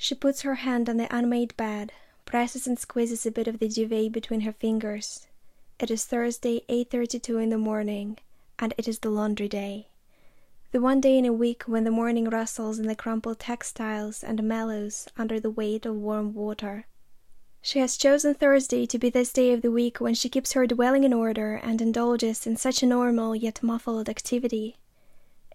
She puts her hand on the unmade bed, presses and squeezes a bit of the duvet between her fingers. It is Thursday, 8:32 in the morning, and it is the laundry day. The one day in a week when the morning rustles in the crumpled textiles and mellows under the weight of warm water. She has chosen Thursday to be this day of the week when she keeps her dwelling in order and indulges in such a normal yet muffled activity.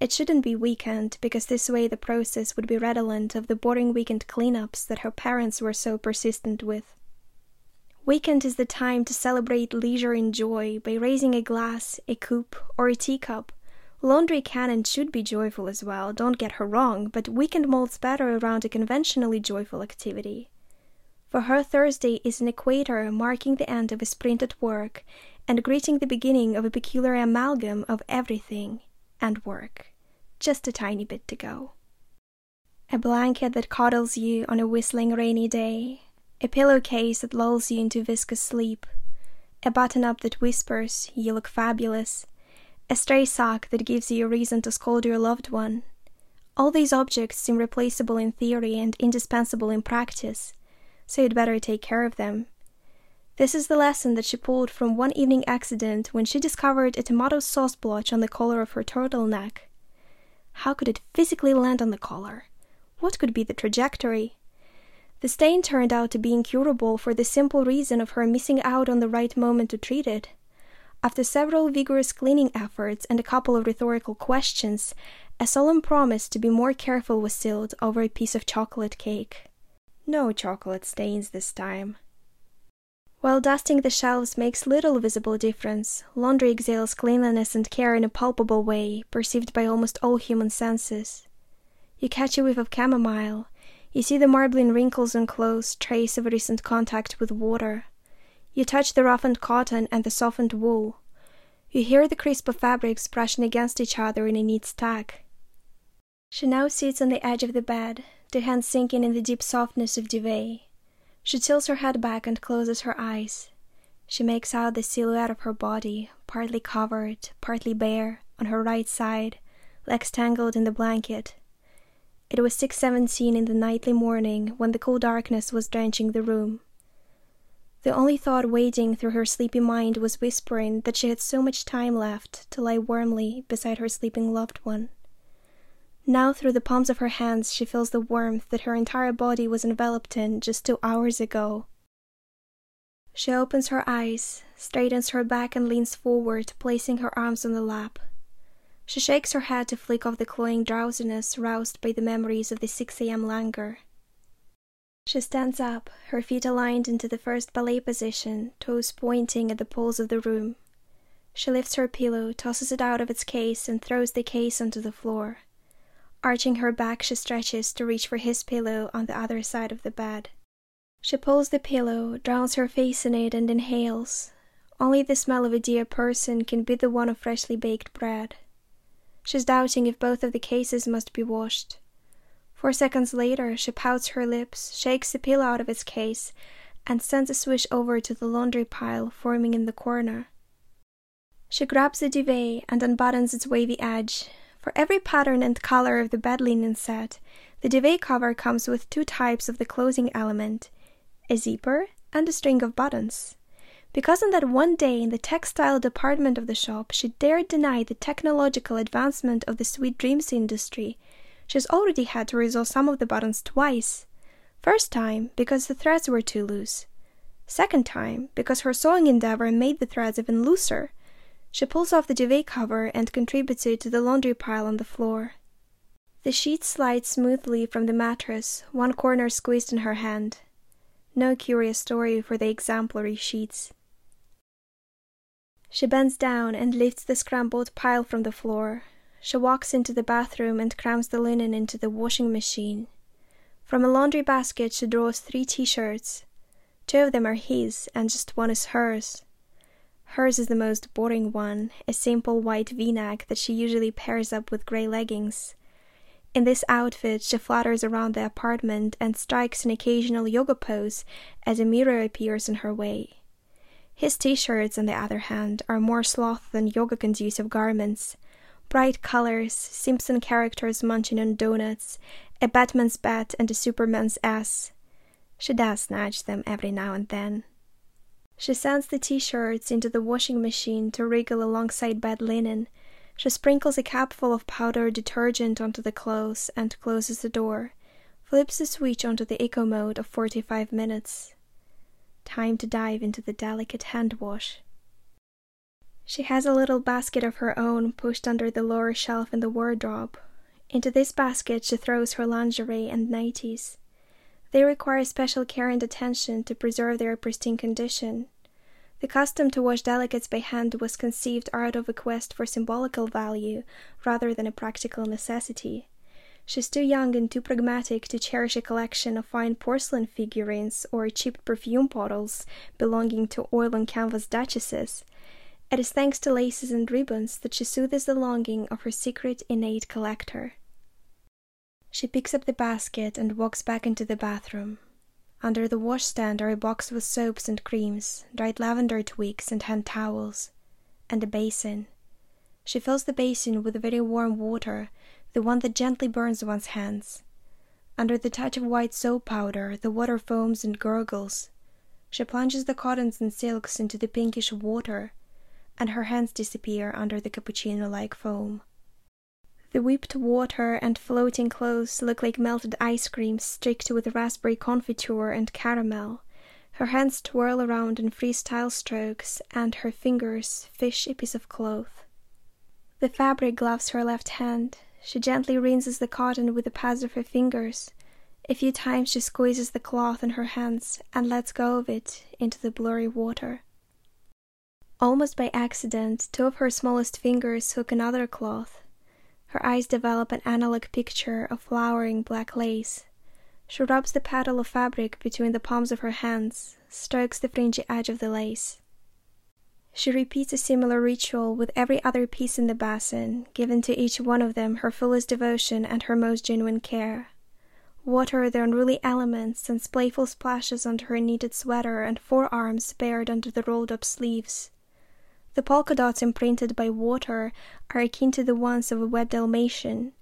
It shouldn't be weekend, because this way the process would be redolent of the boring weekend cleanups that her parents were so persistent with. Weekend is the time to celebrate leisure and joy by raising a glass, a coupe, or a teacup. Laundry can and should be joyful as well, don't get her wrong, but weekend molds better around a conventionally joyful activity. For her Thursday is an equator marking the end of a sprint at work and greeting the beginning of a peculiar amalgam of everything and work. Just a tiny bit to go. A blanket that coddles you on a whistling rainy day, a pillowcase that lulls you into viscous sleep, a button up that whispers, You look fabulous, a stray sock that gives you a reason to scold your loved one. All these objects seem replaceable in theory and indispensable in practice so you'd better take care of them. This is the lesson that she pulled from one evening accident when she discovered a tomato sauce blotch on the collar of her turtleneck. How could it physically land on the collar? What could be the trajectory? The stain turned out to be incurable for the simple reason of her missing out on the right moment to treat it. After several vigorous cleaning efforts and a couple of rhetorical questions, a solemn promise to be more careful was sealed over a piece of chocolate cake. No chocolate stains this time. While dusting the shelves makes little visible difference, laundry exhales cleanliness and care in a palpable way, perceived by almost all human senses. You catch a whiff of chamomile, you see the marbling wrinkles on clothes, trace of recent contact with water. You touch the roughened cotton and the softened wool. You hear the crisp of fabrics brushing against each other in a neat stack. She now sits on the edge of the bed, the hand sinking in the deep softness of duvet. She tilts her head back and closes her eyes. She makes out the silhouette of her body, partly covered, partly bare, on her right side, legs tangled in the blanket. It was 6:17 in the nightly morning when the cool darkness was drenching the room. The only thought wading through her sleepy mind was whispering that she had so much time left to lie warmly beside her sleeping loved one. Now through the palms of her hands she feels the warmth that her entire body was enveloped in just two hours ago. She opens her eyes, straightens her back, and leans forward, placing her arms on the lap. She shakes her head to flick off the cloying drowsiness roused by the memories of the 6 a.m. languor. She stands up, her feet aligned into the first ballet position, toes pointing at the poles of the room. She lifts her pillow, tosses it out of its case, and throws the case onto the floor. Arching her back, she stretches to reach for his pillow on the other side of the bed. She pulls the pillow, drowns her face in it, and inhales. Only the smell of a dear person can beat the one of freshly baked bread. She's doubting if both of the cases must be washed. Four seconds later, she pouts her lips, shakes the pillow out of its case, and sends a swish over to the laundry pile forming in the corner. She grabs the duvet and unbuttons its wavy edge, for every pattern and color of the bed linen set, the duvet cover comes with two types of the closing element a zipper and a string of buttons. Because on that one day in the textile department of the shop she dared deny the technological advancement of the sweet dreams industry, she has already had to resolve some of the buttons twice. First time, because the threads were too loose. Second time, because her sewing endeavor made the threads even looser she pulls off the duvet cover and contributes it to the laundry pile on the floor. The sheets slide smoothly from the mattress, one corner squeezed in her hand. No curious story for the exemplary sheets. She bends down and lifts the scrambled pile from the floor. She walks into the bathroom and crams the linen into the washing machine. From a laundry basket, she draws three t shirts. Two of them are his, and just one is hers. Hers is the most boring one, a simple white v-neck that she usually pairs up with grey leggings. In this outfit, she flutters around the apartment and strikes an occasional yoga pose as a mirror appears in her way. His t-shirts, on the other hand, are more sloth than yoga conducive garments, bright colors, Simpson characters munching on donuts, a Batman's bat and a Superman's ass. She does snatch them every now and then. She sends the t shirts into the washing machine to wriggle alongside bed linen. She sprinkles a cupful of powdered detergent onto the clothes and closes the door, flips the switch onto the eco mode of 45 minutes. Time to dive into the delicate hand wash. She has a little basket of her own pushed under the lower shelf in the wardrobe. Into this basket she throws her lingerie and nighties. They require special care and attention to preserve their pristine condition. The custom to wash delicates by hand was conceived out of a quest for symbolical value rather than a practical necessity. She's too young and too pragmatic to cherish a collection of fine porcelain figurines or cheap perfume bottles belonging to oil and canvas duchesses. It is thanks to laces and ribbons that she soothes the longing of her secret innate collector. She picks up the basket and walks back into the bathroom. Under the washstand are a box with soaps and creams, dried lavender twigs and hand towels, and a basin. She fills the basin with very warm water, the one that gently burns one's hands. Under the touch of white soap powder, the water foams and gurgles. She plunges the cottons and silks into the pinkish water, and her hands disappear under the cappuccino like foam. The whipped water and floating clothes look like melted ice cream streaked with raspberry confiture and caramel. Her hands twirl around in freestyle strokes, and her fingers fish a piece of cloth. The fabric gloves her left hand. She gently rinses the cotton with the pads of her fingers. A few times she squeezes the cloth in her hands and lets go of it into the blurry water. Almost by accident, two of her smallest fingers hook another cloth her eyes develop an analog picture of flowering black lace. She rubs the petal of fabric between the palms of her hands, strokes the fringy edge of the lace. She repeats a similar ritual with every other piece in the basin, giving to each one of them her fullest devotion and her most genuine care. Water the unruly elements and playful splashes onto her knitted sweater and forearms bared under the rolled up sleeves. The polka dots imprinted by water are akin to the ones of a wet Dalmatian,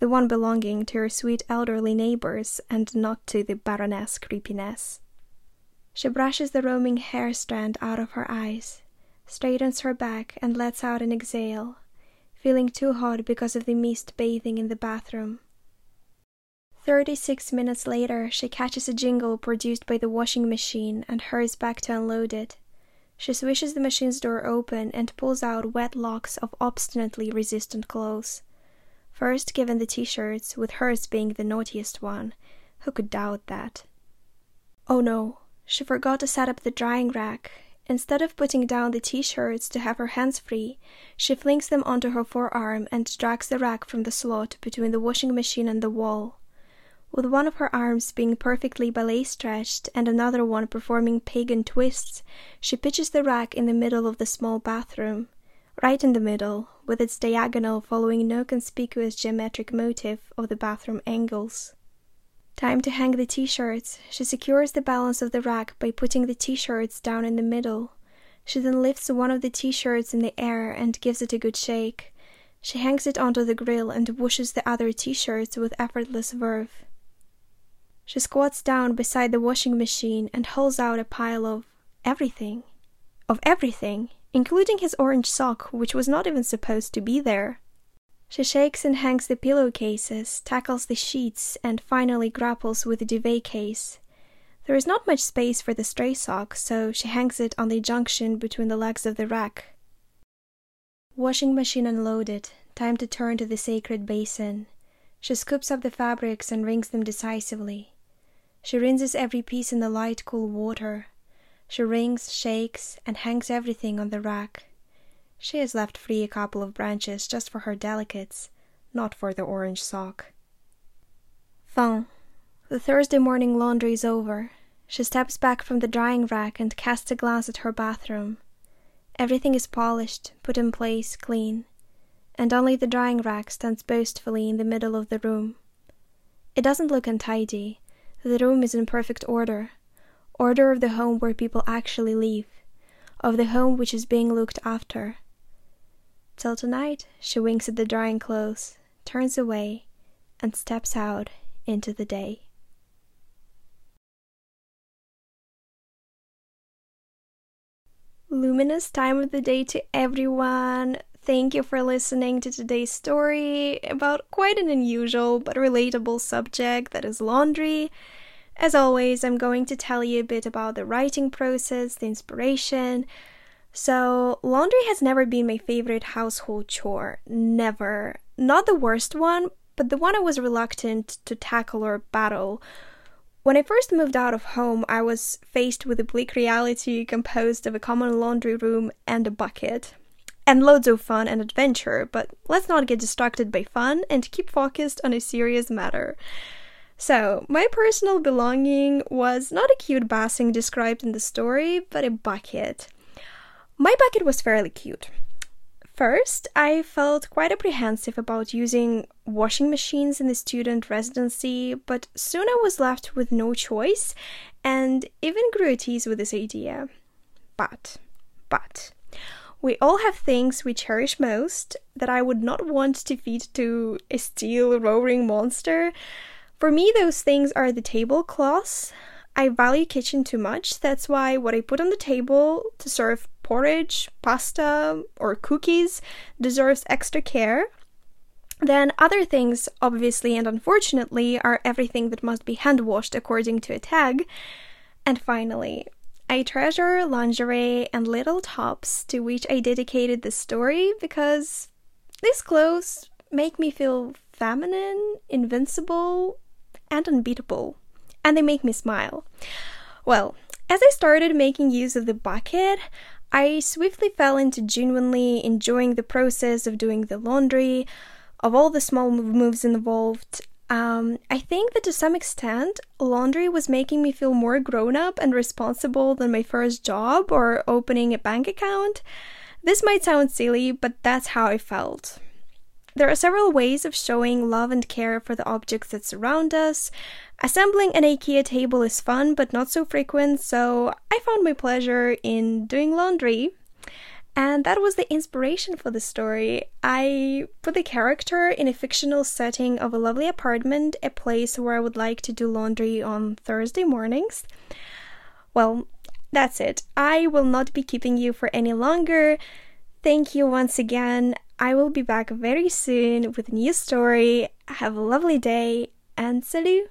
the one belonging to her sweet elderly neighbors and not to the Baroness Creepiness. She brushes the roaming hair strand out of her eyes, straightens her back, and lets out an exhale, feeling too hot because of the mist bathing in the bathroom. Thirty six minutes later, she catches a jingle produced by the washing machine and hurries back to unload it. She swishes the machine's door open and pulls out wet locks of obstinately resistant clothes. First given the t shirts, with hers being the naughtiest one. Who could doubt that? Oh no, she forgot to set up the drying rack. Instead of putting down the t shirts to have her hands free, she flings them onto her forearm and drags the rack from the slot between the washing machine and the wall with one of her arms being perfectly ballet stretched and another one performing pagan twists, she pitches the rack in the middle of the small bathroom, right in the middle, with its diagonal following no conspicuous geometric motif of the bathroom angles. Time to hang the t shirts. She secures the balance of the rack by putting the t shirts down in the middle. She then lifts one of the t shirts in the air and gives it a good shake. She hangs it onto the grill and whooshes the other t shirts with effortless verve. She squats down beside the washing machine and hauls out a pile of everything. Of everything, including his orange sock, which was not even supposed to be there. She shakes and hangs the pillowcases, tackles the sheets, and finally grapples with the duvet case. There is not much space for the stray sock, so she hangs it on the junction between the legs of the rack. Washing machine unloaded, time to turn to the sacred basin. She scoops up the fabrics and wrings them decisively. She rinses every piece in the light, cool water. She wrings, shakes, and hangs everything on the rack. She has left free a couple of branches just for her delicates, not for the orange sock. Fin. The Thursday morning laundry is over. She steps back from the drying rack and casts a glance at her bathroom. Everything is polished, put in place, clean, and only the drying rack stands boastfully in the middle of the room. It doesn't look untidy, the room is in perfect order order of the home where people actually live, of the home which is being looked after. till tonight she winks at the drying clothes, turns away, and steps out into the day. Luminous time of the day to everyone. Thank you for listening to today's story about quite an unusual but relatable subject that is laundry. As always, I'm going to tell you a bit about the writing process, the inspiration. So, laundry has never been my favorite household chore. Never. Not the worst one, but the one I was reluctant to tackle or battle. When I first moved out of home, I was faced with a bleak reality composed of a common laundry room and a bucket. And loads of fun and adventure, but let's not get distracted by fun and keep focused on a serious matter. So, my personal belonging was not a cute bassing described in the story, but a bucket. My bucket was fairly cute. First, I felt quite apprehensive about using washing machines in the student residency, but soon I was left with no choice and even grew at ease with this idea. But, but, we all have things we cherish most that I would not want to feed to a steel roaring monster. For me, those things are the tablecloths. I value kitchen too much. That's why what I put on the table to serve porridge, pasta, or cookies deserves extra care. Then other things, obviously and unfortunately, are everything that must be hand washed according to a tag. And finally, I treasure lingerie and little tops to which I dedicated the story because these clothes make me feel feminine, invincible, and unbeatable. And they make me smile. Well, as I started making use of the bucket, I swiftly fell into genuinely enjoying the process of doing the laundry, of all the small moves involved. Um, I think that to some extent, laundry was making me feel more grown up and responsible than my first job or opening a bank account. This might sound silly, but that's how I felt. There are several ways of showing love and care for the objects that surround us. Assembling an IKEA table is fun but not so frequent, so I found my pleasure in doing laundry. And that was the inspiration for the story. I put the character in a fictional setting of a lovely apartment, a place where I would like to do laundry on Thursday mornings. Well, that's it. I will not be keeping you for any longer. Thank you once again. I will be back very soon with a new story. Have a lovely day and salut!